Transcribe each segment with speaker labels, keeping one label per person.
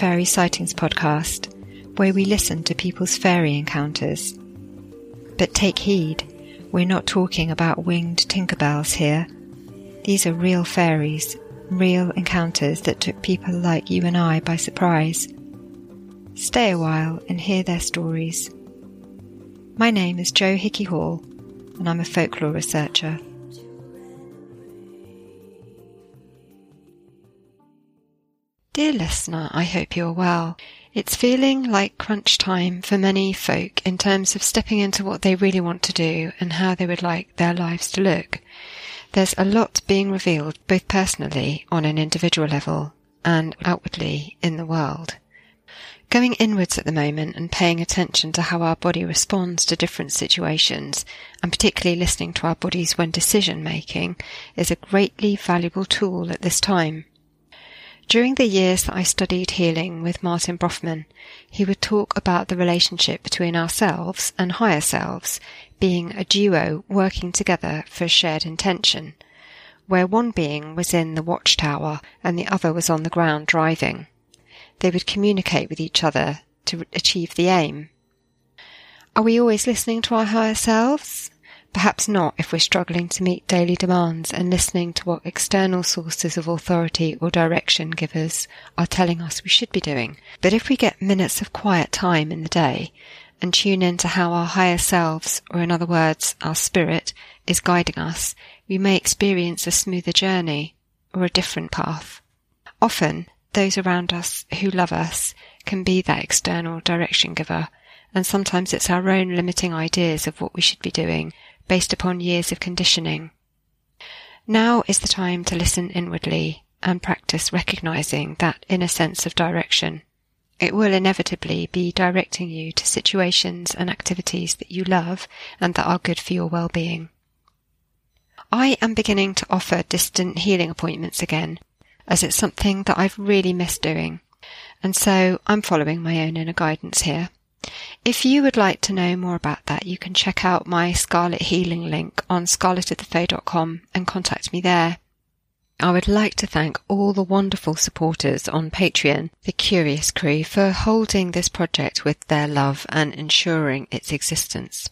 Speaker 1: Fairy Sightings podcast, where we listen to people's fairy encounters. But take heed, we're not talking about winged Tinkerbells here. These are real fairies, real encounters that took people like you and I by surprise. Stay a while and hear their stories. My name is Jo Hickey Hall, and I'm a folklore researcher. Dear listener, I hope you're well. It's feeling like crunch time for many folk in terms of stepping into what they really want to do and how they would like their lives to look. There's a lot being revealed both personally on an individual level and outwardly in the world. Going inwards at the moment and paying attention to how our body responds to different situations, and particularly listening to our bodies when decision making, is a greatly valuable tool at this time. During the years that I studied healing with Martin Brofman, he would talk about the relationship between ourselves and higher selves being a duo working together for a shared intention, where one being was in the watchtower and the other was on the ground driving. They would communicate with each other to achieve the aim. Are we always listening to our higher selves? Perhaps not if we're struggling to meet daily demands and listening to what external sources of authority or direction givers are telling us we should be doing. But if we get minutes of quiet time in the day and tune into how our higher selves, or in other words, our spirit, is guiding us, we may experience a smoother journey or a different path. Often, those around us who love us can be that external direction giver, and sometimes it's our own limiting ideas of what we should be doing based upon years of conditioning. Now is the time to listen inwardly and practice recognizing that inner sense of direction. It will inevitably be directing you to situations and activities that you love and that are good for your well-being. I am beginning to offer distant healing appointments again, as it's something that I've really missed doing, and so I'm following my own inner guidance here. If you would like to know more about that, you can check out my Scarlet Healing link on scarlettofthefae.com and contact me there. I would like to thank all the wonderful supporters on Patreon, the Curious Crew, for holding this project with their love and ensuring its existence.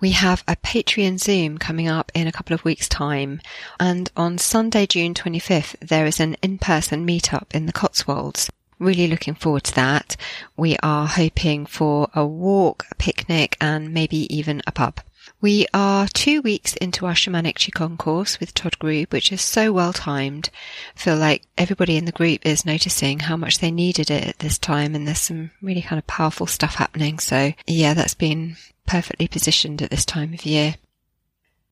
Speaker 1: We have a Patreon Zoom coming up in a couple of weeks' time, and on Sunday, June 25th, there is an in-person meetup in the Cotswolds Really looking forward to that. We are hoping for a walk, a picnic, and maybe even a pub. We are two weeks into our shamanic qigong course with Todd Group, which is so well timed. Feel like everybody in the group is noticing how much they needed it at this time, and there's some really kind of powerful stuff happening. So yeah, that's been perfectly positioned at this time of year.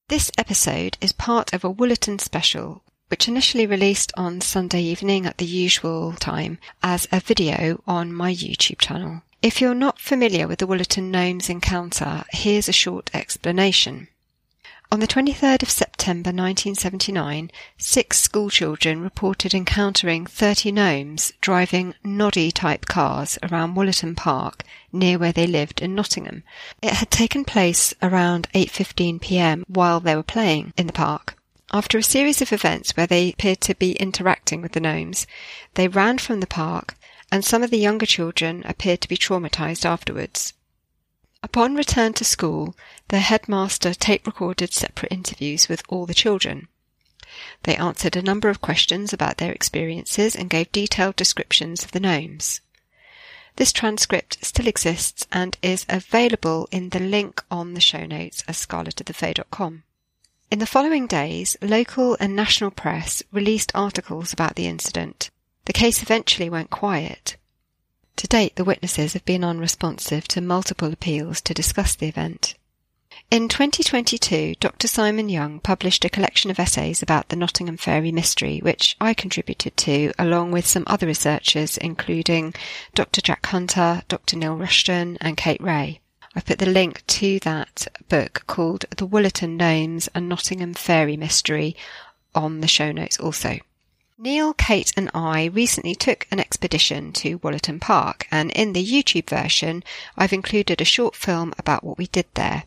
Speaker 1: This episode is part of a Wollaton special which initially released on Sunday evening at the usual time as a video on my YouTube channel. If you're not familiar with the Wollaton Gnomes encounter, here's a short explanation. On the 23rd of September 1979, six schoolchildren reported encountering 30 gnomes driving noddy type cars around Wollaton Park near where they lived in Nottingham. It had taken place around 8:15 p.m. while they were playing in the park. After a series of events where they appeared to be interacting with the gnomes, they ran from the park, and some of the younger children appeared to be traumatized afterwards. Upon return to school, the headmaster tape recorded separate interviews with all the children. They answered a number of questions about their experiences and gave detailed descriptions of the gnomes. This transcript still exists and is available in the link on the show notes at scarlettofthefae.com. In the following days, local and national press released articles about the incident. The case eventually went quiet. To date, the witnesses have been unresponsive to multiple appeals to discuss the event. In 2022, Dr. Simon Young published a collection of essays about the Nottingham Fairy mystery, which I contributed to, along with some other researchers, including Dr. Jack Hunter, Dr. Neil Rushton, and Kate Ray. I've put the link to that book called The Wollaton Gnomes and Nottingham Fairy Mystery on the show notes also. Neil, Kate and I recently took an expedition to Wollaton Park and in the YouTube version I've included a short film about what we did there.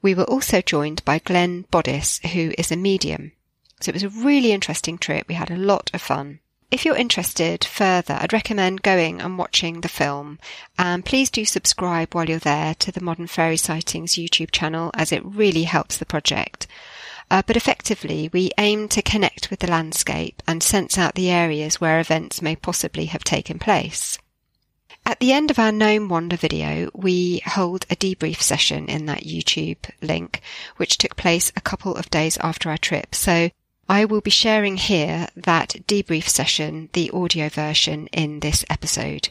Speaker 1: We were also joined by Glenn Bodis who is a medium. So it was a really interesting trip. We had a lot of fun. If you're interested further, I'd recommend going and watching the film. And please do subscribe while you're there to the Modern Fairy Sightings YouTube channel as it really helps the project. Uh, but effectively, we aim to connect with the landscape and sense out the areas where events may possibly have taken place. At the end of our Gnome Wander video, we hold a debrief session in that YouTube link, which took place a couple of days after our trip. So I will be sharing here that debrief session, the audio version in this episode.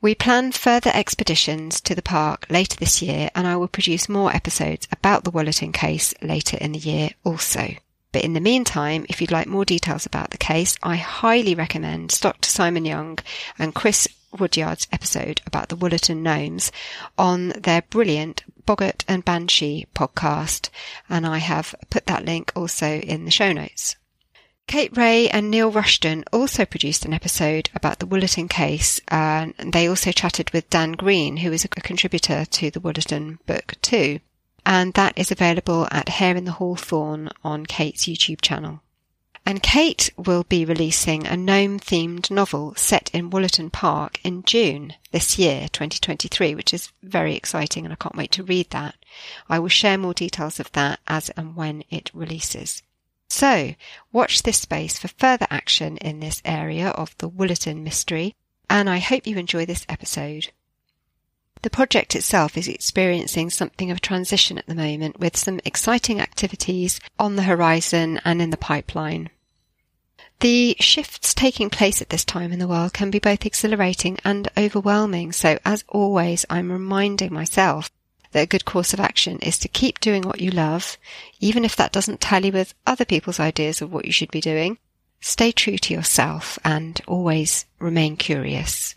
Speaker 1: We plan further expeditions to the park later this year and I will produce more episodes about the Wollaton case later in the year also. But in the meantime, if you'd like more details about the case, I highly recommend Dr. Simon Young and Chris Woodyard's episode about the Wollaton Gnomes on their brilliant Boggart and Banshee podcast, and I have put that link also in the show notes. Kate Ray and Neil Rushton also produced an episode about the Wollaton case, and they also chatted with Dan Green, who is a contributor to the Wollaton book too. And that is available at Hare in the Hawthorn on Kate's YouTube channel. And Kate will be releasing a gnome themed novel set in Wollaton Park in June this year, 2023, which is very exciting and I can't wait to read that. I will share more details of that as and when it releases. So, watch this space for further action in this area of the Wollaton mystery, and I hope you enjoy this episode. The project itself is experiencing something of a transition at the moment with some exciting activities on the horizon and in the pipeline. The shifts taking place at this time in the world can be both exhilarating and overwhelming. So as always, I'm reminding myself that a good course of action is to keep doing what you love, even if that doesn't tally with other people's ideas of what you should be doing. Stay true to yourself and always remain curious.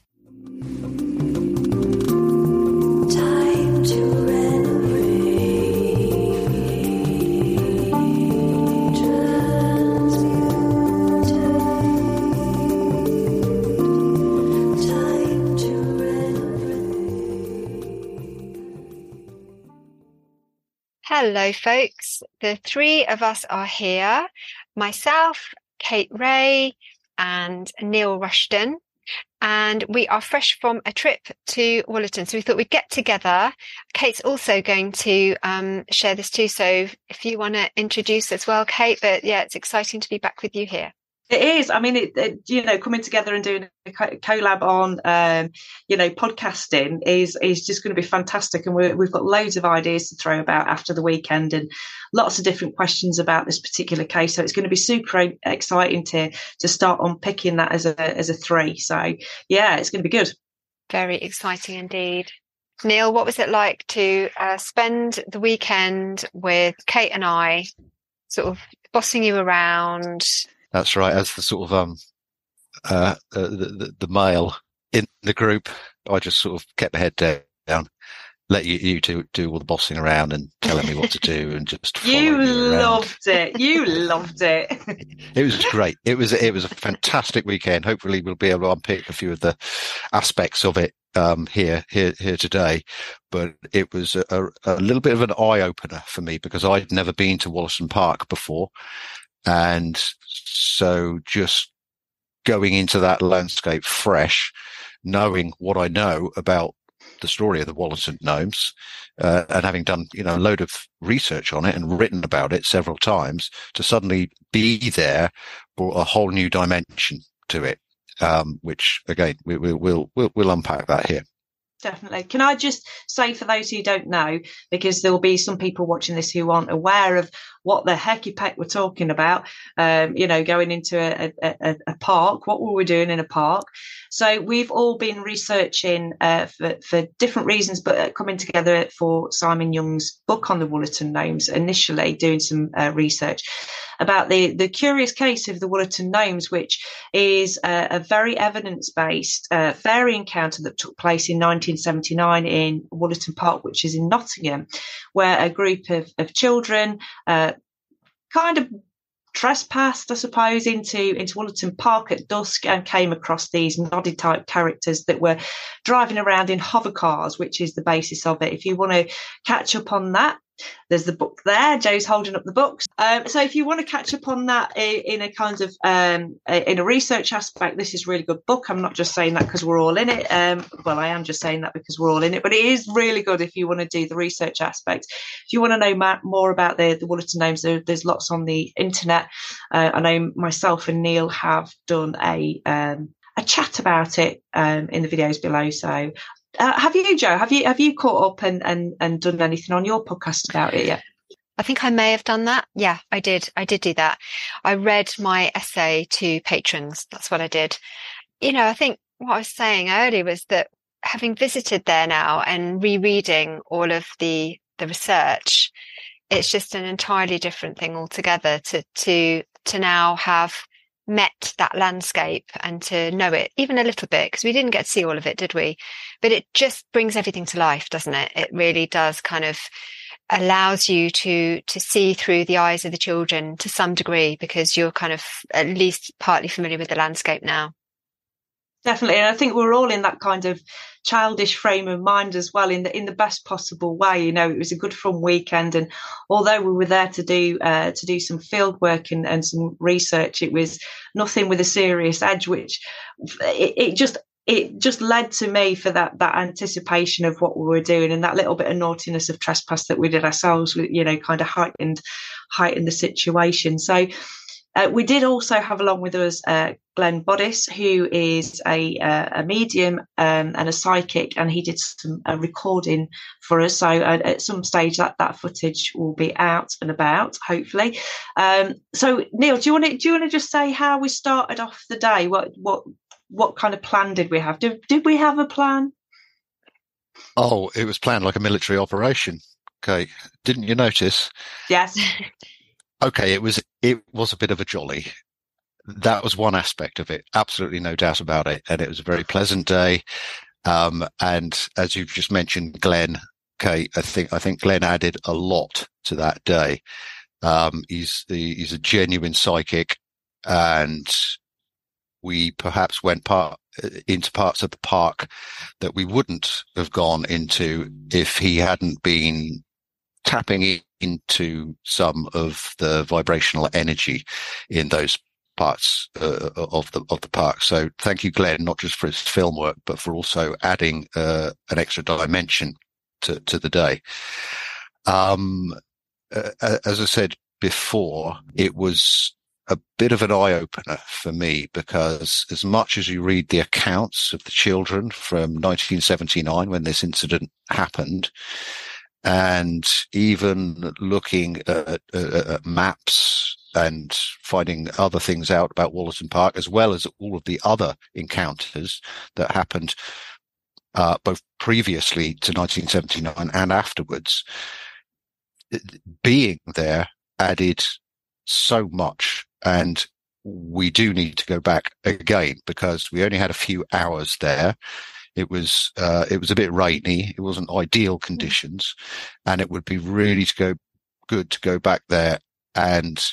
Speaker 1: Hello, folks. The three of us are here myself, Kate Ray, and Neil Rushton. And we are fresh from a trip to Wollaton. So we thought we'd get together. Kate's also going to um, share this too. So if you want to introduce as well, Kate, but yeah, it's exciting to be back with you here.
Speaker 2: It is. I mean, it, it, you know, coming together and doing a collab on, um, you know, podcasting is is just going to be fantastic. And we have got loads of ideas to throw about after the weekend, and lots of different questions about this particular case. So it's going to be super exciting to to start unpicking that as a as a three. So yeah, it's going to be good.
Speaker 1: Very exciting indeed. Neil, what was it like to uh, spend the weekend with Kate and I, sort of bossing you around?
Speaker 3: That's right. As the sort of um, uh, the, the, the male in the group, I just sort of kept my head down, let you you two do all the bossing around and telling me what to do, and just
Speaker 2: you loved it. You loved it.
Speaker 3: it was great. It was it was a fantastic weekend. Hopefully, we'll be able to unpick a few of the aspects of it um, here here here today. But it was a, a little bit of an eye opener for me because I'd never been to Wollaton Park before, and so just going into that landscape fresh, knowing what I know about the story of the Wollaton gnomes, uh, and having done you know a load of research on it and written about it several times, to suddenly be there brought a whole new dimension to it. Um, which again we, we, we'll we'll we'll unpack that here.
Speaker 2: Definitely. Can I just say for those who don't know, because there will be some people watching this who aren't aware of what the hecky peck we're talking about, um, you know, going into a, a, a, park, what were we doing in a park? So we've all been researching uh, for, for, different reasons, but uh, coming together for Simon Young's book on the Wollaton gnomes, initially doing some uh, research about the, the curious case of the Wollaton gnomes, which is a, a very evidence based uh, fairy encounter that took place in 1979 in Wollaton Park, which is in Nottingham, where a group of, of children uh, kind of trespassed, I suppose, into into Wollaton Park at dusk and came across these Noddy type characters that were driving around in hover cars, which is the basis of it. If you want to catch up on that, there's the book there. Jo's holding up the books. Um, so if you want to catch up on that in, a kind of um, in a research aspect, this is really good book. I'm not just saying that because we're all in it. Um, well, I am just saying that because we're all in it, but it is really good if you want to do the research aspect. If you want to know more about the the Wollaton names, there, there's lots on the internet. Uh, I know myself and Neil have done a um, a chat about it um, in the videos below. So uh, have you, Jo? Have you have you caught up and, and and done anything on your podcast about it yet?
Speaker 4: I think I may have done that. Yeah, I did. I did do that. I read my essay to patrons. That's what I did. You know, I think what I was saying earlier was that having visited there now and rereading all of the the research, it's just an entirely different thing altogether to to to now have met that landscape and to know it even a little bit because we didn't get to see all of it did we? But it just brings everything to life doesn't it? It really does kind of allows you to to see through the eyes of the children to some degree because you're kind of at least partly familiar with the landscape now
Speaker 2: definitely and i think we're all in that kind of childish frame of mind as well in the in the best possible way you know it was a good fun weekend and although we were there to do uh, to do some field work and, and some research it was nothing with a serious edge which it, it just it just led to me for that that anticipation of what we were doing and that little bit of naughtiness of trespass that we did ourselves you know kind of heightened heightened the situation. So uh, we did also have along with us uh, Glenn Bodis, who is a, uh, a medium um, and a psychic, and he did some recording for us. So uh, at some stage, that that footage will be out and about, hopefully. Um, so Neil, do you want to do you want to just say how we started off the day? What what what kind of plan did we have? Did did we have a plan?
Speaker 3: Oh, it was planned like a military operation. Okay, didn't you notice?
Speaker 2: Yes.
Speaker 3: okay, it was it was a bit of a jolly. That was one aspect of it, absolutely no doubt about it, and it was a very pleasant day. Um, and as you've just mentioned, Glenn, Kate, I think I think Glenn added a lot to that day. Um, he's he's a genuine psychic, and we perhaps went part into parts of the park that we wouldn't have gone into if he hadn't been tapping into some of the vibrational energy in those parts uh, of the of the park. So thank you, Glenn, not just for his film work, but for also adding uh, an extra dimension to to the day. Um, uh, as I said before, it was a bit of an eye opener for me because as much as you read the accounts of the children from 1979 when this incident happened, and even looking at, at, maps and finding other things out about Wollaton Park, as well as all of the other encounters that happened uh, both previously to 1979 and afterwards. Being there added so much, and we do need to go back again because we only had a few hours there. It was uh, it was a bit rainy. It wasn't ideal mm. conditions, and it would be really to go good to go back there and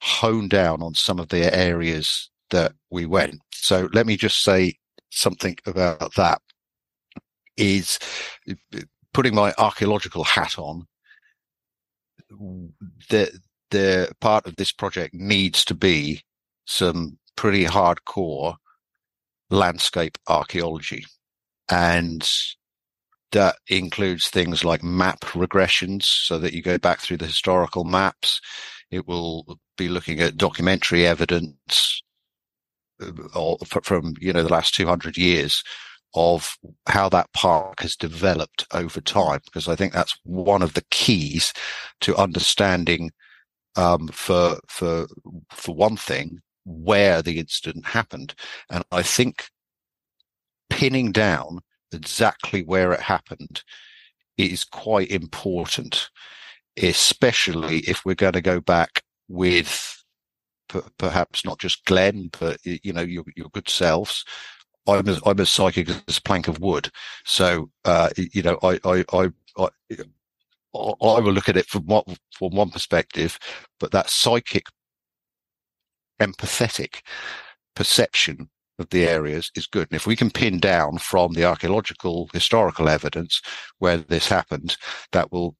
Speaker 3: hone down on some of the areas that we went. So let me just say something about that. Is putting my archaeological hat on. The the part of this project needs to be some pretty hardcore landscape archaeology. And that includes things like map regressions so that you go back through the historical maps. It will be looking at documentary evidence uh, from, you know, the last 200 years of how that park has developed over time, because I think that's one of the keys to understanding, um, for, for, for one thing, where the incident happened. And I think pinning down exactly where it happened is quite important, especially if we're going to go back with p- perhaps not just Glenn, but you know your your good selves. I'm as I'm as psychic as a plank of wood, so uh, you know I I I. I I will look at it from what from one perspective, but that psychic, empathetic perception of the areas is good. And if we can pin down from the archaeological historical evidence where this happened, that will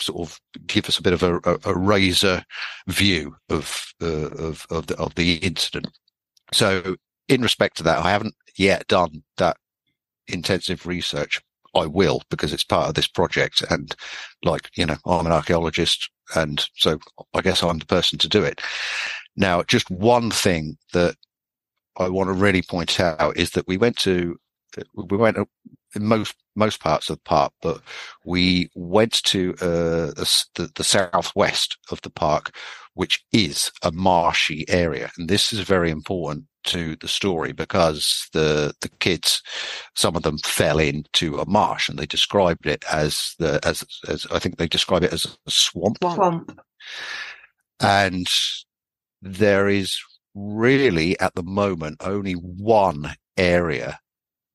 Speaker 3: sort of give us a bit of a, a, a razor view of, uh, of, of the, of the incident. So in respect to that, I haven't yet done that intensive research. I will because it's part of this project. And like, you know, I'm an archaeologist. And so I guess I'm the person to do it. Now, just one thing that I want to really point out is that we went to, we went in most most parts of the park, but we went to uh, the, the southwest of the park, which is a marshy area, and this is very important to the story because the the kids, some of them fell into a marsh, and they described it as the as as I think they describe it as a swamp.
Speaker 2: Swamp.
Speaker 3: And there is really at the moment only one area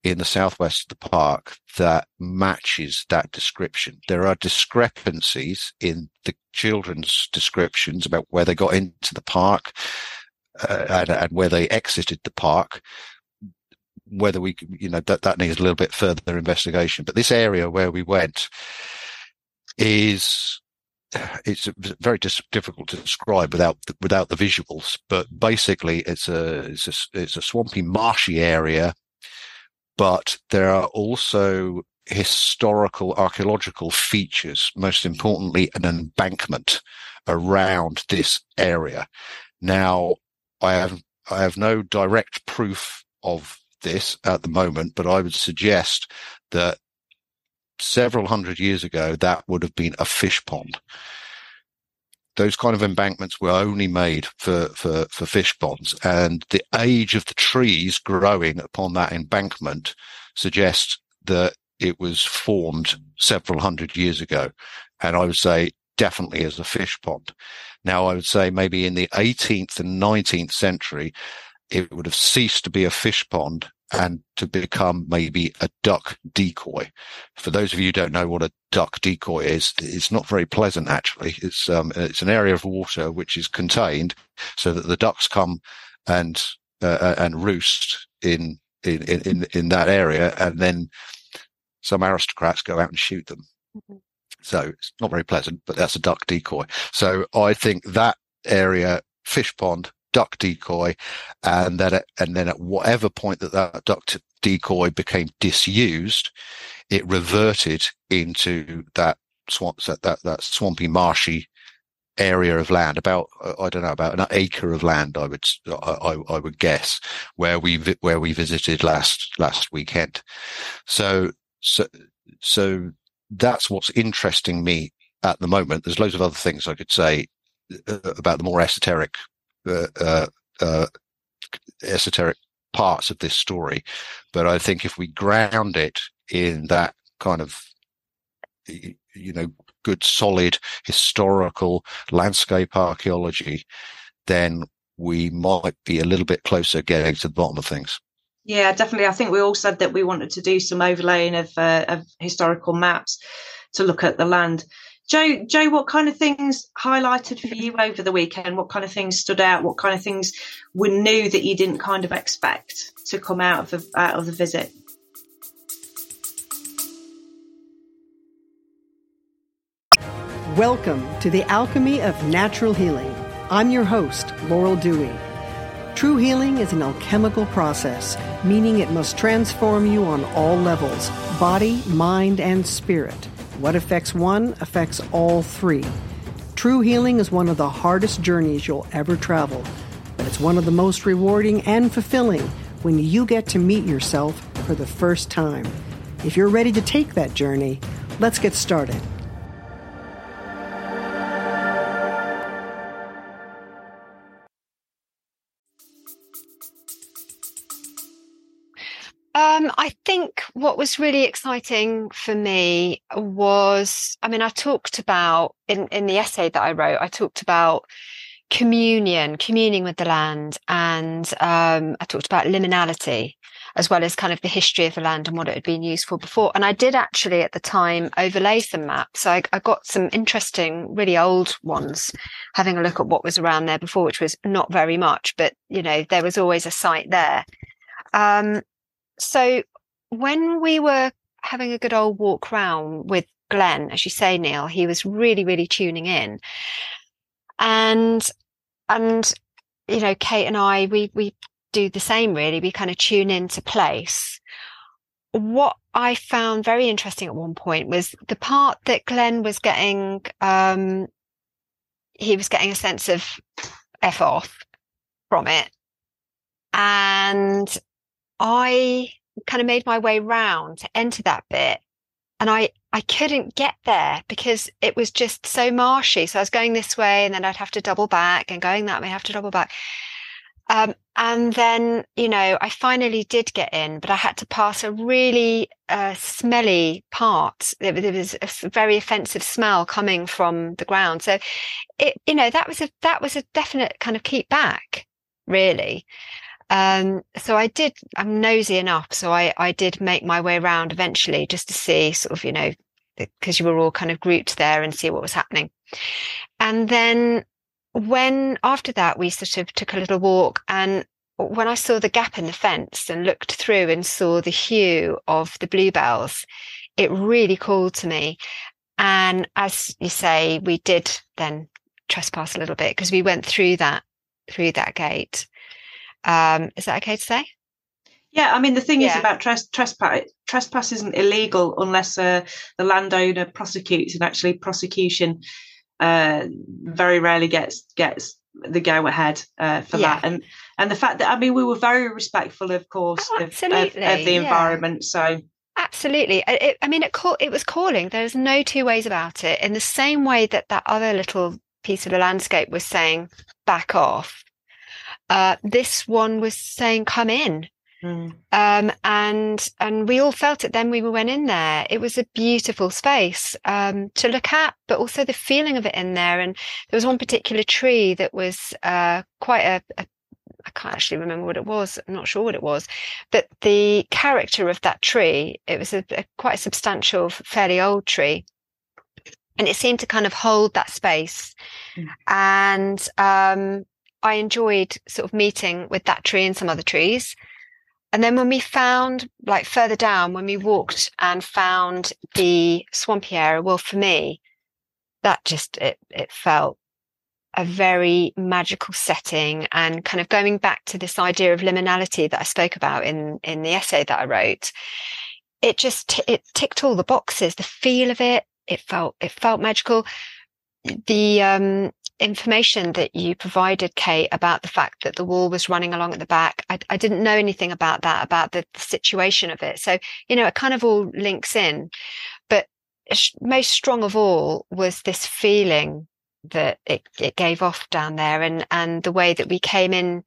Speaker 3: in the southwest of the park that matches that description. There are discrepancies in the children's descriptions about where they got into the park uh, and, and, where they exited the park. Whether we, you know, that, that needs a little bit further investigation. But this area where we went is it's very dis- difficult to describe without the, without the visuals. But basically, it's a it's a it's a swampy, marshy area but there are also historical archaeological features, most importantly, an embankment around this area. Now, I have, I have no direct proof of this at the moment, but I would suggest that several hundred years ago, that would have been a fish pond those kind of embankments were only made for, for, for fish ponds. And the age of the trees growing upon that embankment suggests that it was formed several hundred years ago. And I would say definitely as a fish pond. Now, I would say maybe in the 18th and 19th century, it would have ceased to be a fish pond and to become maybe a duck decoy. For those of you who don't know what a duck decoy is, it's not very pleasant actually. It's um, it's an area of water which is contained so that the ducks come and uh, uh and roost in, in in in that area, and then some aristocrats go out and shoot them. Mm-hmm. So it's not very pleasant, but that's a duck decoy. So I think that area, fish pond, duck decoy, and then at, and then at whatever point that that duck decoy became disused, it reverted into that swamp that that, that swampy marshy area of land about I don't know about an acre of land I would I, I would guess where we where we visited last last weekend. So so so that's what's interesting me at the moment. There's loads of other things I could say uh, about the more esoteric uh, uh, esoteric parts of this story. But I think if we ground it in that kind of, you know, good, solid historical landscape archaeology, then we might be a little bit closer getting to the bottom of things.
Speaker 2: Yeah, definitely. I think we all said that we wanted to do some overlaying of, uh, of historical maps to look at the land. Jo, Jo, what kind of things highlighted for you over the weekend? What kind of things stood out? What kind of things were new that you didn't kind of expect to come out of the, out of the visit?
Speaker 5: Welcome to the Alchemy of Natural Healing. I'm your host, Laurel Dewey. True healing is an alchemical process, meaning it must transform you on all levels body, mind, and spirit. What affects one affects all three. True healing is one of the hardest journeys you'll ever travel, but it's one of the most rewarding and fulfilling when you get to meet yourself for the first time. If you're ready to take that journey, let's get started.
Speaker 4: Um, I think what was really exciting for me was, I mean, I talked about in, in the essay that I wrote, I talked about communion, communing with the land, and um, I talked about liminality as well as kind of the history of the land and what it had been used for before. And I did actually at the time overlay some maps. I, I got some interesting, really old ones, having a look at what was around there before, which was not very much, but you know, there was always a site there. Um, so when we were having a good old walk round with Glen, as you say, Neil. He was really, really tuning in. And, and, you know, Kate and I, we, we do the same really. We kind of tune into place. What I found very interesting at one point was the part that Glen was getting, um, he was getting a sense of F off from it. And I kind of made my way round to enter that bit and I I couldn't get there because it was just so marshy. So I was going this way, and then I'd have to double back, and going that way, I have to double back. Um, and then, you know, I finally did get in, but I had to pass a really uh, smelly part. There, there, was a very offensive smell coming from the ground. So, it, you know, that was a that was a definite kind of keep back, really. Um, so I did, I'm nosy enough. So I, I did make my way around eventually just to see sort of, you know, because you were all kind of grouped there and see what was happening. And then when after that, we sort of took a little walk and when I saw the gap in the fence and looked through and saw the hue of the bluebells, it really called to me. And as you say, we did then trespass a little bit because we went through that through that gate. Um, is that okay to say?
Speaker 2: Yeah, I mean the thing yeah. is about tres- trespass. Trespass isn't illegal unless uh, the landowner prosecutes, and actually prosecution uh, very rarely gets gets the go ahead uh, for yeah. that. And and the fact that I mean we were very respectful, of course, oh, of, of, of, the yeah. environment. So
Speaker 4: Absolutely. It, I mean, it, call, it was calling. There's no two ways about it. In the same way that that other little piece of the landscape was saying, back off, uh, this one was saying, "Come in." Mm. Um, and and we all felt it then we went in there. It was a beautiful space um, to look at, but also the feeling of it in there. And there was one particular tree that was uh, quite a, a I can't actually remember what it was. I'm not sure what it was, but the character of that tree, it was a, a, quite a substantial, fairly old tree. And it seemed to kind of hold that space. Mm. And um, I enjoyed sort of meeting with that tree and some other trees. And then when we found, like further down, when we walked and found the swampy area, well, for me, that just, it, it felt a very magical setting and kind of going back to this idea of liminality that I spoke about in, in the essay that I wrote. It just, t- it ticked all the boxes, the feel of it. It felt, it felt magical. The, um, information that you provided, Kate, about the fact that the wall was running along at the back. I, I didn't know anything about that, about the, the, situation of it. So, you know, it kind of all links in. But most strong of all was this feeling that it, it gave off down there and, and the way that we came in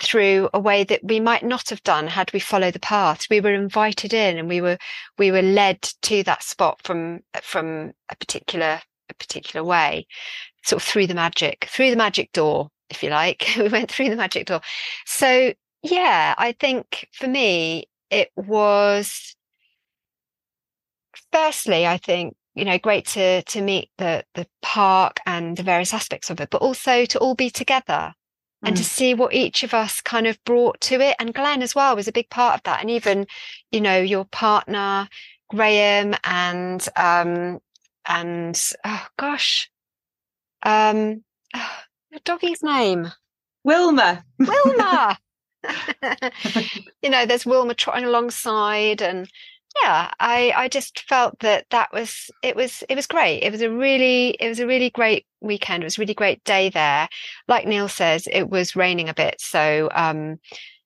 Speaker 4: through a way that we might not have done had we followed the path. We were invited in and we were, we were led to that spot from, from a particular, a particular way sort of through the magic, through the magic door, if you like. we went through the magic door. So yeah, I think for me, it was firstly, I think, you know, great to to meet the the park and the various aspects of it, but also to all be together and to mm. see what each of us kind of brought to it. And Glen as well was a big part of that. And even, you know, your partner, Graham and um and oh gosh, um, oh, your doggy's name?
Speaker 2: Wilma.
Speaker 4: Wilma. you know, there's Wilma trotting alongside, and yeah, I I just felt that that was it was it was great. It was a really it was a really great weekend. It was a really great day there. Like Neil says, it was raining a bit, so um,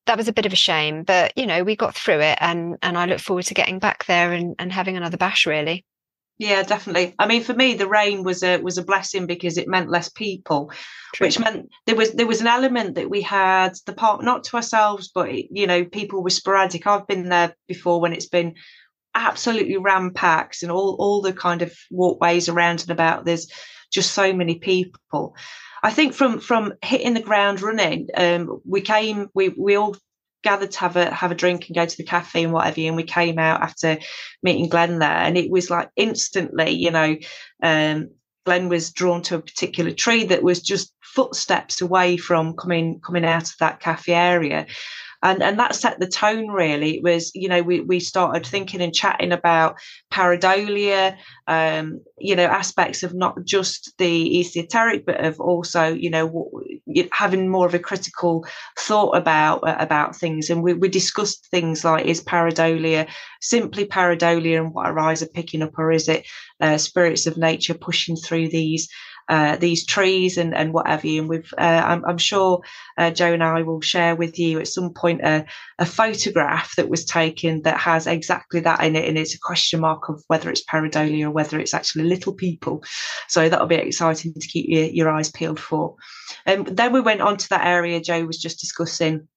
Speaker 4: that was a bit of a shame. But you know, we got through it, and and I look forward to getting back there and and having another bash. Really.
Speaker 2: Yeah, definitely. I mean, for me, the rain was a was a blessing because it meant less people, True. which meant there was there was an element that we had the park not to ourselves, but you know, people were sporadic. I've been there before when it's been absolutely ram packed and all all the kind of walkways around and about. There's just so many people. I think from from hitting the ground running, um, we came we we all gathered to have a have a drink and go to the cafe and whatever. And we came out after meeting Glen there, and it was like instantly, you know, um, Glen was drawn to a particular tree that was just footsteps away from coming coming out of that cafe area. And and that set the tone really. It was you know we, we started thinking and chatting about pareidolia um, you know aspects of not just the esoteric but of also you know having more of a critical thought about uh, about things. And we, we discussed things like is pareidolia simply pareidolia and what our eyes are picking up or is it uh, spirits of nature pushing through these uh, these trees and, and what have you. And we've, uh, I'm, I'm, sure uh, Jo and I will share with you at some point a, a, photograph that was taken that has exactly that in it. And it's a question mark of whether it's pareidolia or whether it's actually little people. So that'll be exciting to keep your, your eyes peeled for. And um, then we went on to that area Joe was just discussing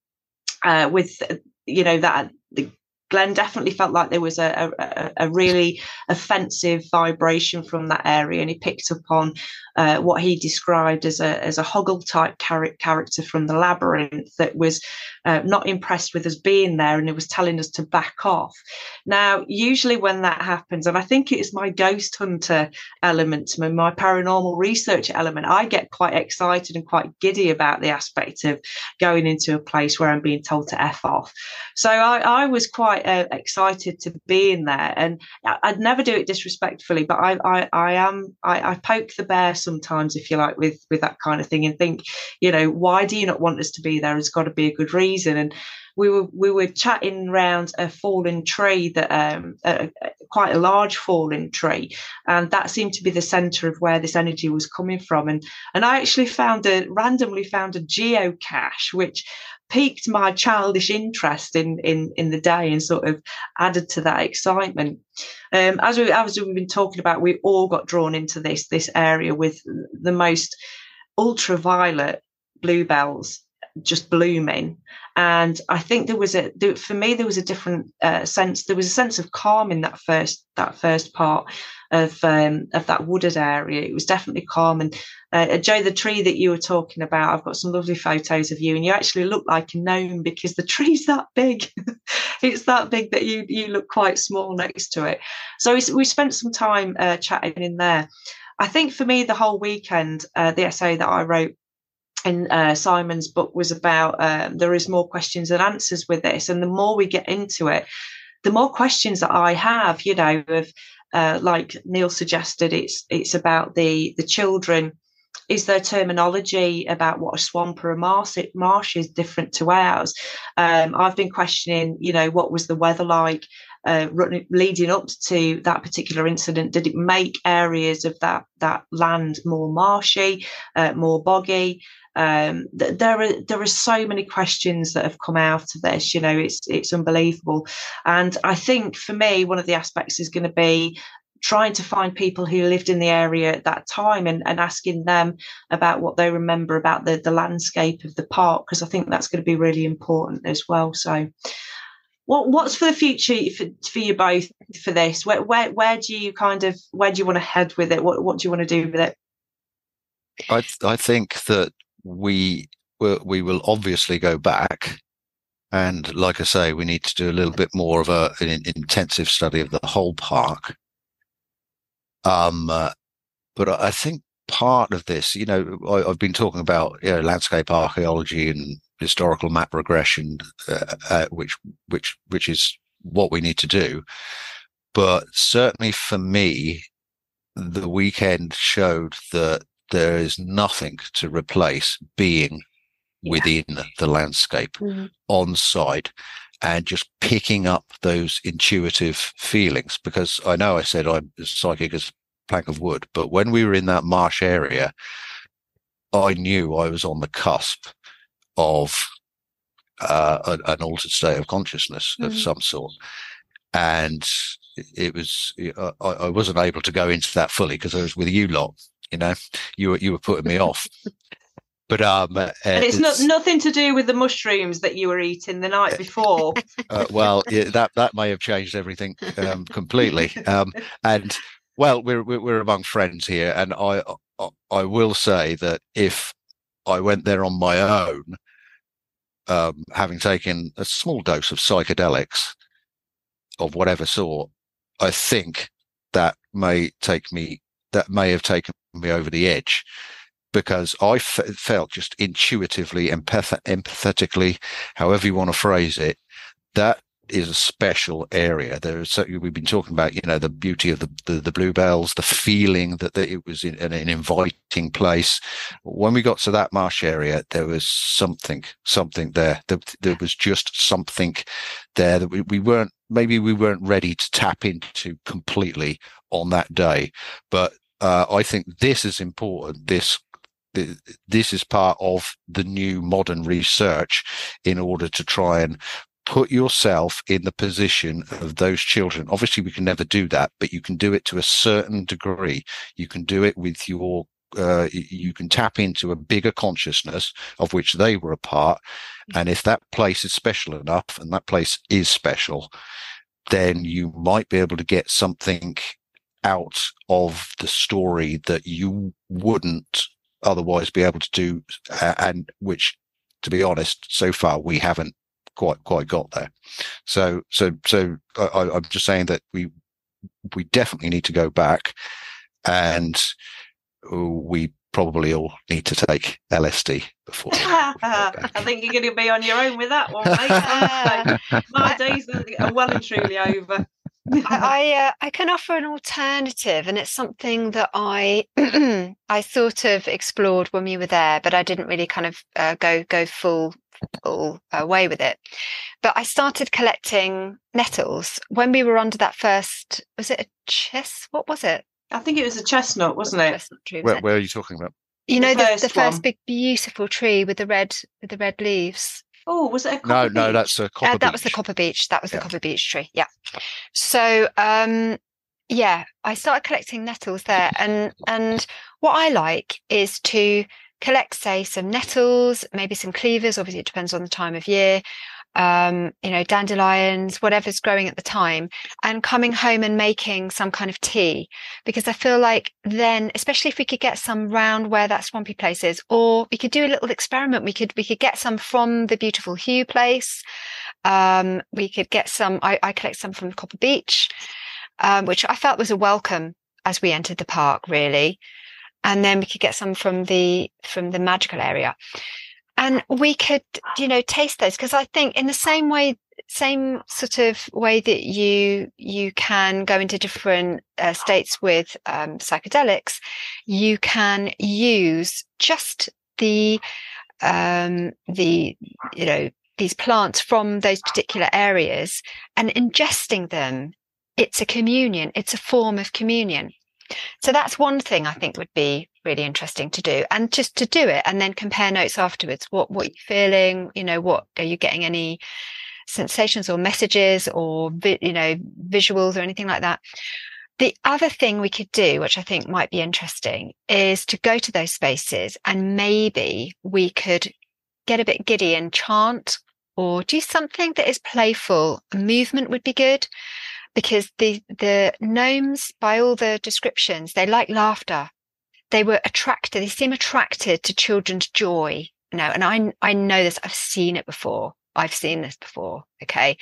Speaker 2: uh, with, you know, that the Glenn definitely felt like there was a, a, a, really offensive vibration from that area, and he picked up on uh, what he described as a as a Hoggle type char- character from the labyrinth that was uh, not impressed with us being there, and it was telling us to back off. Now, usually when that happens, and I think it's my ghost hunter element, my paranormal research element, I get quite excited and quite giddy about the aspect of going into a place where I'm being told to f off. So I, I was quite uh, excited to be in there, and I'd never do it disrespectfully, but I I, I am I, I poke the bear sometimes, if you like, with with that kind of thing, and think, you know, why do you not want us to be there? It's got to be a good reason. And we were we were chatting around a fallen tree that um, a quite a large fallen tree, and that seemed to be the centre of where this energy was coming from. And and I actually found a randomly found a geocache which piqued my childish interest in in in the day and sort of added to that excitement. Um, as we as we've been talking about, we all got drawn into this this area with the most ultraviolet bluebells just blooming and i think there was a for me there was a different uh, sense there was a sense of calm in that first that first part of um, of that wooded area it was definitely calm and uh, Jo, the tree that you were talking about, I've got some lovely photos of you, and you actually look like a gnome because the tree's that big. it's that big that you you look quite small next to it. So we, we spent some time uh, chatting in there. I think for me, the whole weekend, uh, the essay that I wrote in uh, Simon's book was about um, there is more questions than answers with this, and the more we get into it, the more questions that I have. You know, of uh, like Neil suggested, it's it's about the the children is there terminology about what a swamp or a marsh, marsh is different to ours? Um, I've been questioning, you know, what was the weather like uh, leading up to that particular incident? Did it make areas of that that land more marshy, uh, more boggy? Um, th- there are there are so many questions that have come out of this. You know, it's it's unbelievable, and I think for me, one of the aspects is going to be trying to find people who lived in the area at that time and, and asking them about what they remember about the, the landscape of the park, because I think that's going to be really important as well. So, what what's for the future for, for you both for this? Where, where where do you kind of where do you want to head with it? What what do you want to do with it?
Speaker 3: I I think that we we will obviously go back and like I say, we need to do a little bit more of a, an intensive study of the whole park. Um, uh, but I think part of this, you know, I, have been talking about you know, landscape archaeology and historical map regression, uh, uh, which which which is what we need to do. But certainly for me, the weekend showed that there is nothing to replace being yeah. within the landscape mm-hmm. on site and just picking up those intuitive feelings. Because I know I said I'm as psychic as a plank of wood, but when we were in that marsh area, I knew I was on the cusp of uh, an altered state of consciousness mm-hmm. of some sort. And it was, I, I wasn't able to go into that fully because I was with you lot, you know, you were, you were putting me off. But um, uh,
Speaker 2: and it's, it's, not nothing to do with the mushrooms that you were eating the night before.
Speaker 3: uh, well, yeah, that that may have changed everything um, completely. Um, and well, we're we're among friends here, and I I will say that if I went there on my own, um, having taken a small dose of psychedelics of whatever sort, I think that may take me that may have taken me over the edge because I f- felt just intuitively, empath- empathetically, however you want to phrase it, that is a special area. There is so we've been talking about, you know, the beauty of the the, the bluebells, the feeling that, that it was in, an inviting place. When we got to that marsh area, there was something, something there. There, there was just something there that we, we weren't maybe we weren't ready to tap into completely on that day. But uh, I think this is important. This this is part of the new modern research in order to try and put yourself in the position of those children. Obviously, we can never do that, but you can do it to a certain degree. You can do it with your uh, you can tap into a bigger consciousness of which they were a part. And if that place is special enough, and that place is special, then you might be able to get something out of the story that you wouldn't otherwise be able to do, and which, to be honest, so far we haven't quite quite got there. So so so I, I'm just saying that we we definitely need to go back, and we probably all need to take LSD before.
Speaker 2: I think you're going to be on your own with that one, mate. My days are well and truly over.
Speaker 4: I uh, I can offer an alternative, and it's something that I I sort of explored when we were there, but I didn't really kind of uh, go go full full away with it. But I started collecting nettles when we were under that first. Was it a chess? What was it?
Speaker 2: I think it was a chestnut, wasn't it? Chestnut
Speaker 3: tree, where, where, are you talking about?
Speaker 4: You know the, the, the first big beautiful tree with the red with the red leaves.
Speaker 2: Oh, was it a
Speaker 3: no? No, that's a copper. Uh,
Speaker 4: that was the copper beech. That was yeah. the copper beech tree. Yeah. So, um, yeah, I started collecting nettles there, and and what I like is to collect, say, some nettles, maybe some cleavers. Obviously, it depends on the time of year um, you know, dandelions, whatever's growing at the time, and coming home and making some kind of tea. Because I feel like then, especially if we could get some round where that swampy place is, or we could do a little experiment. We could we could get some from the beautiful Hugh place. Um, we could get some. I, I collect some from Copper Beech, um, which I felt was a welcome as we entered the park, really. And then we could get some from the from the magical area and we could you know taste those because i think in the same way same sort of way that you you can go into different uh, states with um, psychedelics you can use just the um, the you know these plants from those particular areas and ingesting them. It's a communion. It's a form of communion. So that's one thing I think would be really interesting to do and just to do it and then compare notes afterwards. What, what you're feeling, you know, what are you getting any sensations or messages or, you know, visuals or anything like that. The other thing we could do, which I think might be interesting, is to go to those spaces and maybe we could get a bit giddy and chant or do something that is playful. Movement would be good because the the gnomes, by all the descriptions, they like laughter. They were attracted. They seem attracted to children's joy. Know, and I I know this. I've seen it before. I've seen this before. Okay,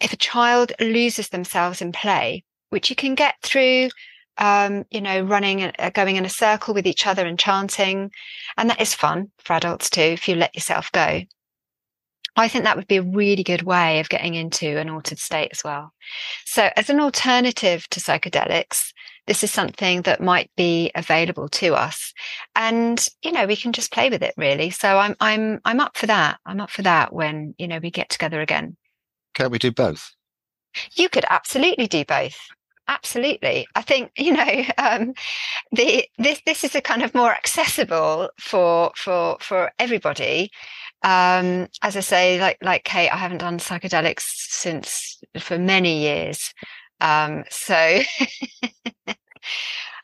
Speaker 4: if a child loses themselves in play, which you can get through um, you know, running, uh, going in a circle with each other and chanting. And that is fun for adults too, if you let yourself go. I think that would be a really good way of getting into an altered state as well. So, as an alternative to psychedelics, this is something that might be available to us, and you know we can just play with it really. So, I'm I'm I'm up for that. I'm up for that when you know we get together again.
Speaker 3: Can we do both?
Speaker 4: You could absolutely do both. Absolutely, I think you know um, the this this is a kind of more accessible for for for everybody um, as I say, like like Kate, I haven't done psychedelics since for many years. Um, so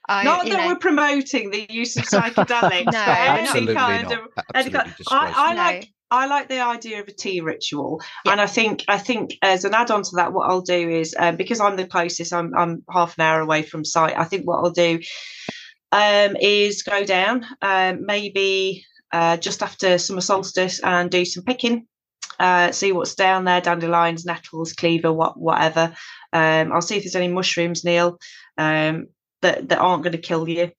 Speaker 2: I, not that know, we're promoting the use of psychedelics.
Speaker 4: no, absolutely
Speaker 3: kind not. Of, absolutely
Speaker 2: I, I no. like I like the idea of a tea ritual, yeah. and I think I think as an add-on to that, what I'll do is um, because I'm the closest, I'm I'm half an hour away from site. I think what I'll do um, is go down, um, maybe uh, just after summer solstice and do some picking. Uh, see what's down there: dandelions, nettles, cleaver, what whatever. Um, I'll see if there's any mushrooms, Neil. Um, that, that aren't going to kill you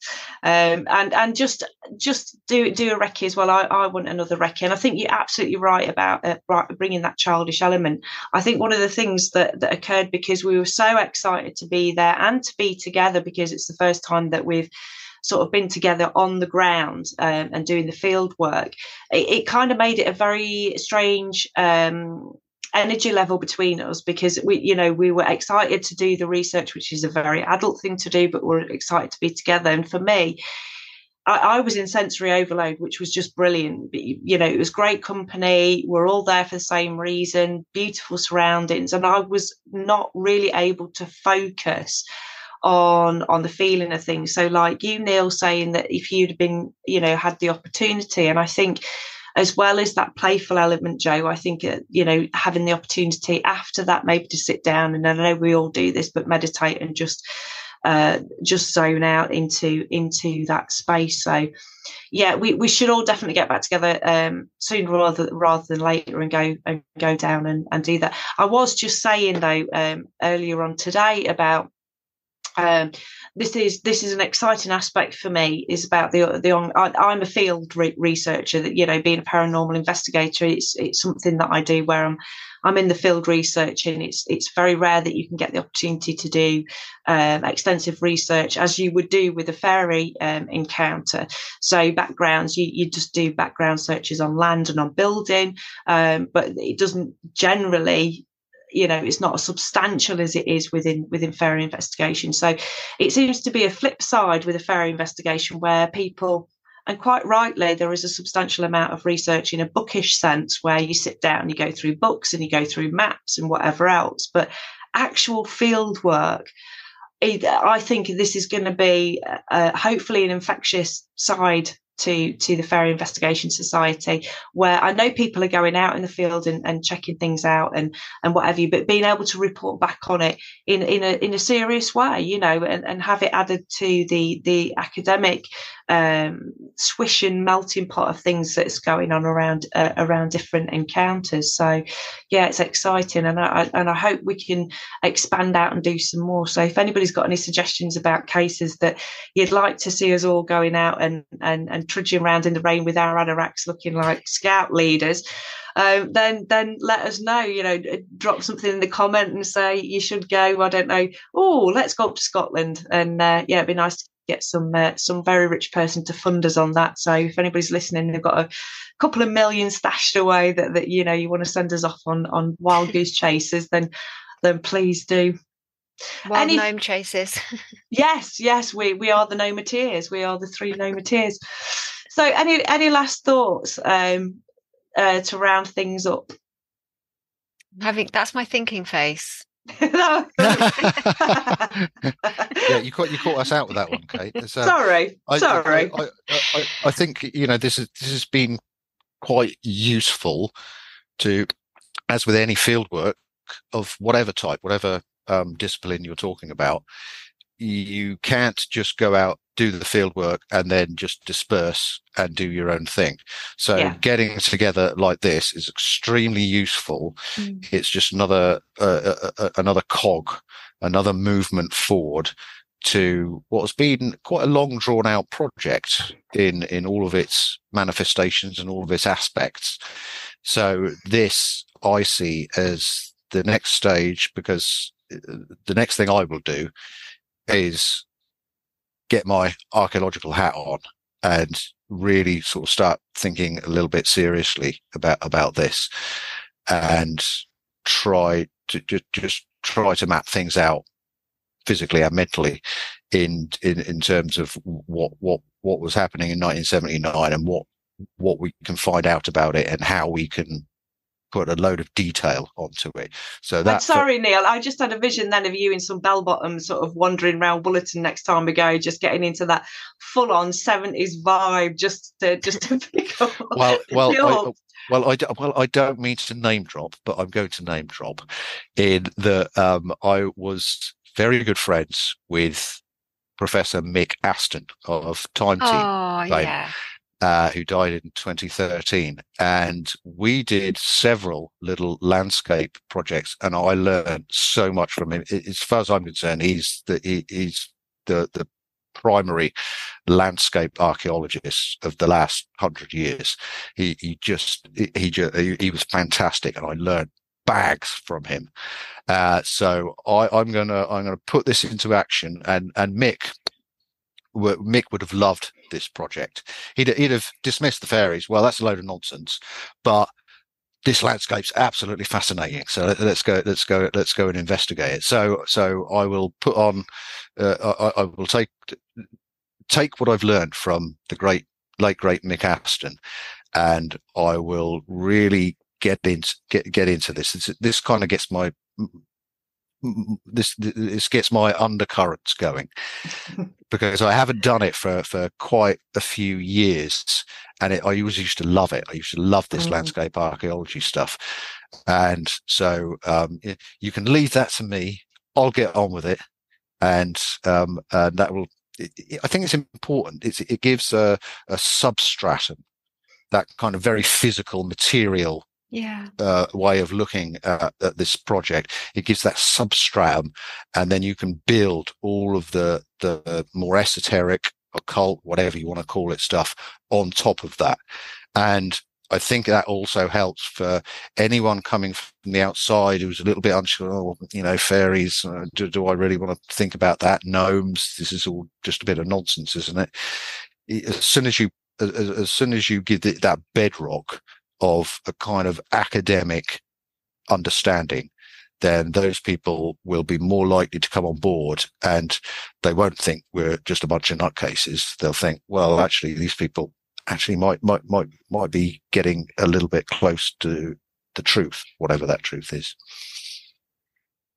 Speaker 2: um, and and just just do do a recce as well I, I want another recce and I think you're absolutely right about uh, bringing that childish element I think one of the things that that occurred because we were so excited to be there and to be together because it's the first time that we've sort of been together on the ground um, and doing the field work, it, it, kind of made it a very strange um, energy level between us because we you know we were excited to do the research which is a very adult thing to do but we're excited to be together. And for me I, I was in sensory overload which was just brilliant. You know it was great company. We're all there for the same reason beautiful surroundings. And i was not really able to focus on on the feeling of things so like you neil saying that if you'd been you know had the opportunity and i think as well as that playful element, Jo, I think, uh, you know, having the opportunity after that, maybe to sit down and I know we all do this, but meditate and just, uh, just zone out into, into that space. So yeah, we, we should all definitely get back together, um, sooner rather, rather than later and go, and go down and, and do that. I was just saying though, um, earlier on today about, um, this is this is an exciting aspect for me is about the the on I, am a field re- researcher that you know being a paranormal investigator it's it's something that I do where I'm I'm in the field researching. It's it's very rare that you can get the opportunity to do um, extensive research as you would do with a fairy um, encounter. So backgrounds you, you just do background searches on land and on building um, but it doesn't generally you know it's not as substantial as it is within within fairy investigation. So it seems to be a flip side with a fairy investigation where people and quite rightly there is a substantial amount of research in a bookish sense where you sit down you go through books and you go through maps and whatever else. But actual field work I think this is going to be uh, hopefully an infectious side to to the Fairy Investigation Society, where I know people are going out in the field and, and checking things out and and whatever you, but being able to report back on it in in a in a serious way, you know, and, and have it added to the the academic um, melting pot of things that's going on around uh, around different encounters. So, yeah, it's exciting, and I and I hope we can expand out and do some more. So, if anybody's got any suggestions about cases that you'd like to see us all going out and and and trudging around in the rain with our anoraks looking like scout leaders. Um, then then let us know. You know, drop something in the comment and say you should go. I don't know. Oh, let's go up to Scotland, and uh, yeah, it'd be nice to get some uh, some very rich person to fund us on that. So if anybody's listening, they've got a couple of million stashed away that, that you know you want to send us off on on wild goose chases, then then please do.
Speaker 4: Wild Any, gnome chases.
Speaker 2: yes, yes, we we are the gnometeers. We are the three gnometeers. So any any last thoughts um, uh, to round things up?
Speaker 4: Having that's my thinking face.
Speaker 3: yeah, you caught you caught us out with that one, Kate. Uh,
Speaker 2: sorry, I, sorry.
Speaker 3: I, I, I, think you know this is this has been quite useful to, as with any field work of whatever type, whatever um, discipline you're talking about. You can't just go out do the field work and then just disperse and do your own thing. So yeah. getting together like this is extremely useful. Mm. It's just another uh, uh, uh, another cog, another movement forward to what has been quite a long drawn out project in in all of its manifestations and all of its aspects. So this I see as the next stage because uh, the next thing I will do is get my archaeological hat on and really sort of start thinking a little bit seriously about about this and try to just just try to map things out physically and mentally in in in terms of what what what was happening in 1979 and what what we can find out about it and how we can put a load of detail onto it. So that's
Speaker 2: sorry, Neil. I just had a vision then of you in some bell bottoms, sort of wandering around Wollaton next time we go, just getting into that full on seventies vibe, just to just to pick up.
Speaker 3: well, well, I, well, I well I don't mean to name drop, but I'm going to name drop in that um, I was very good friends with Professor Mick Aston of Time Team.
Speaker 4: Oh, yeah
Speaker 3: uh, who died in 2013. And we did several little landscape projects, and I learned so much from him. As far as I'm concerned, he's the, he, he's the the primary landscape archaeologist of the last hundred years. He he just he he, just, he, was fantastic, and I learned bags from him. Uh, so I, I'm gonna I'm gonna put this into action, and and Mick Mick would have loved this project. He'd he'd have dismissed the fairies. Well, that's a load of nonsense, but this landscape's absolutely fascinating. So let's go, let's go, let's go and investigate it. So, so I will put on, uh, I, I, will take take what I've learned from the great late great Mick Aston, and I will really get into get get into this. This, this kind of gets my this this gets my undercurrents going because I haven't done it for for quite a few years, and it, I always used to love it. I used to love this mm. landscape archaeology stuff, and so um, you can leave that to me. I'll get on with it, and um, and that will. It, I think it's important. It's, it gives a, a substratum, that kind of very physical material
Speaker 4: yeah.
Speaker 3: uh, way of looking at, at, this project. It gives that substratum, and then you can build all of the the more esoteric, occult, whatever you want to call it, stuff on top of that. And I think that also helps for anyone coming from the outside who's a little bit unsure. Oh, you know, fairies. Uh, do, do I really want to think about that? Gnomes. This is all just a bit of nonsense, isn't it? As soon as you as, as soon as you give it that bedrock of a kind of academic understanding, then those people will be more likely to come on board and they won't think we're just a bunch of nutcases. They'll think, well, actually, these people actually might, might, might, might be getting a little bit close to the truth, whatever that truth is.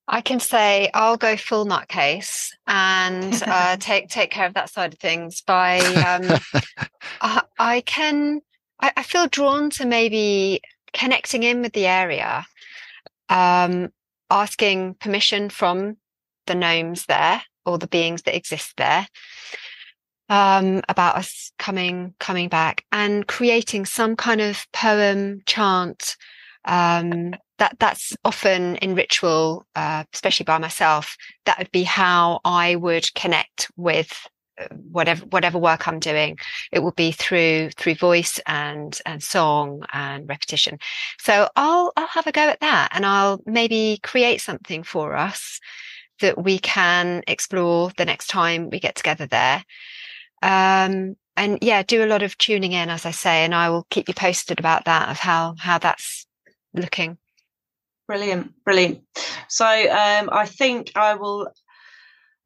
Speaker 4: I can say I'll go full nutcase and uh, take take care of that side of things by um, I, I, can I, I feel drawn to maybe connecting in with the area, um, asking permission from the gnomes there or the beings that exist there um, about us coming coming back and creating some kind of poem chant um, that that's often in ritual uh, especially by myself that would be how i would connect with whatever whatever work I'm doing, it will be through through voice and and song and repetition. So I'll I'll have a go at that, and I'll maybe create something for us that we can explore the next time we get together there. Um, and yeah, do a lot of tuning in, as I say, and I will keep you posted about that of how how that's looking.
Speaker 2: Brilliant, brilliant. So um, I think I will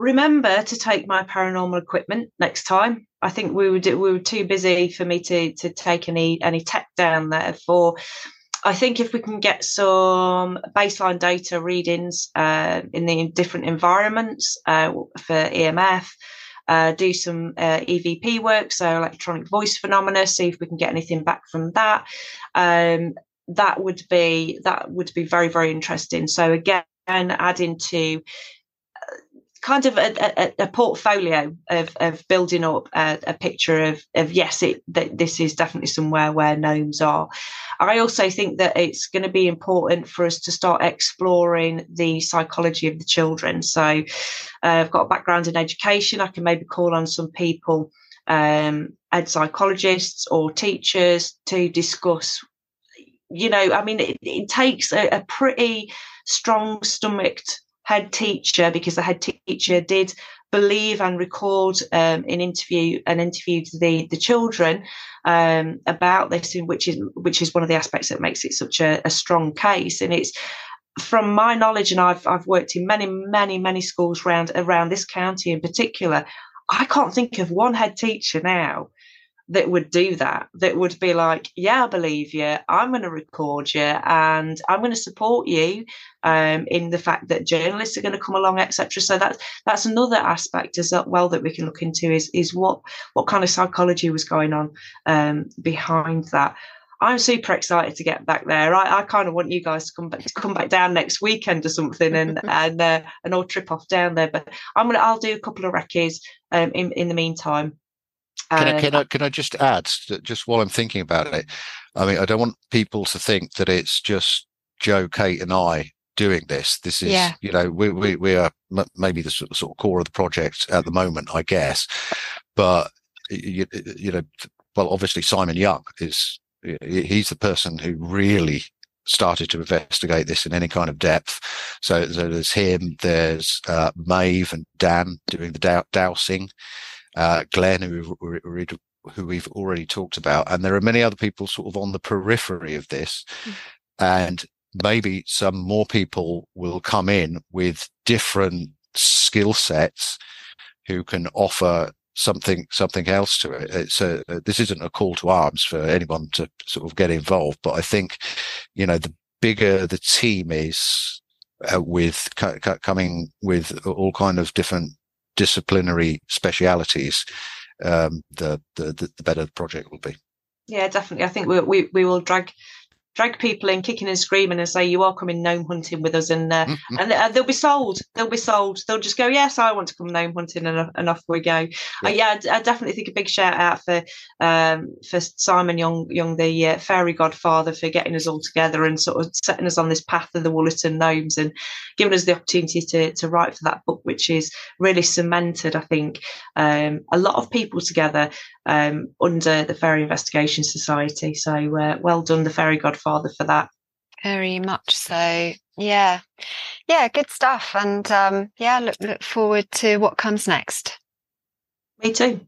Speaker 2: remember to take my paranormal equipment next time. I think we were we were too busy for me to to take any any tech down there. For I think if we can get some baseline data readings uh, in the different environments uh, for EMF. Uh, do some uh, EVP work, so electronic voice phenomena. See if we can get anything back from that. Um, that would be that would be very very interesting. So again, adding to kind of a, a, a portfolio of, of building up a, a, picture of, of yes, it this is definitely somewhere where gnomes are. I also think that it's going to be important for us to start exploring the psychology of the children. So uh, I've got a background in education. I can maybe call on some people, um, ed psychologists or teachers to discuss. You know, I mean, it, it takes a, a pretty strong stomached head teacher because the head teacher did believe and record um, an interview and interviewed the the children um, about this, which is which is one of the aspects that makes it such a, a strong case. And it's from my knowledge, and I've I've worked in many many many schools around around this county in particular. I can't think of one head teacher now that would do that, that would be like, yeah, I believe you. I'm going to record you and I'm going to support you um, in the fact that journalists are going to come along, etc. So that's that's another aspect as well that we can look into is is what what kind of psychology was going on um, behind that. I'm super excited to get back there. I, I kind of want you guys to come back to come back down next weekend or something and and uh, and all trip off down there. But I'm gonna I'll do a couple of recce's um, in in the meantime
Speaker 3: can, I, can I can I just add just while I'm thinking about it? I mean, I don't want people to think that it's just Jo, Kate, and I doing this. This is,
Speaker 4: Yeah.
Speaker 3: you know, we, we, we are m- maybe the sort of, core of the project at the moment, I guess. But, you, you know, well, obviously Simon Young is, he's the person who really started to investigate this in any kind of depth. So, so there's him, there's uh, Maeve and Dan doing the dow- dowsing, uh, Glenn, who, we- we- who we've already talked about, and there are many other people sort of on the periphery of this, and maybe some more people will come in with different skill sets who can offer something something else to it. It's a, this isn't a call to arms for anyone to sort of get involved, but I think you know the bigger the team is uh, with co- co- coming with all kind of different disciplinary specialities, um, the, the the better the project will be.
Speaker 2: Yeah, definitely. I think we we, we will drag drag people in kicking and screaming and say you are coming gnome hunting with us and uh,
Speaker 3: Mm-hmm.
Speaker 2: and uh, they'll be sold. They'll be sold. They'll just go yes i want to come gnome hunting and, and off we go. Yeah, uh, yeah. I, I, definitely think a big shout out for um, for simon young young the uh, fairy godfather for getting us all together and sort of setting us on this path of the Wollaton gnomes and giving us the opportunity to, to write for that book which is really cemented i think um, a lot of people together um, under the fairy investigation society. So uh, well done the fairy godfather for that
Speaker 4: very much so. Yeah. Yeah, good stuff. And um, yeah, look look forward to what comes next.
Speaker 2: Me too.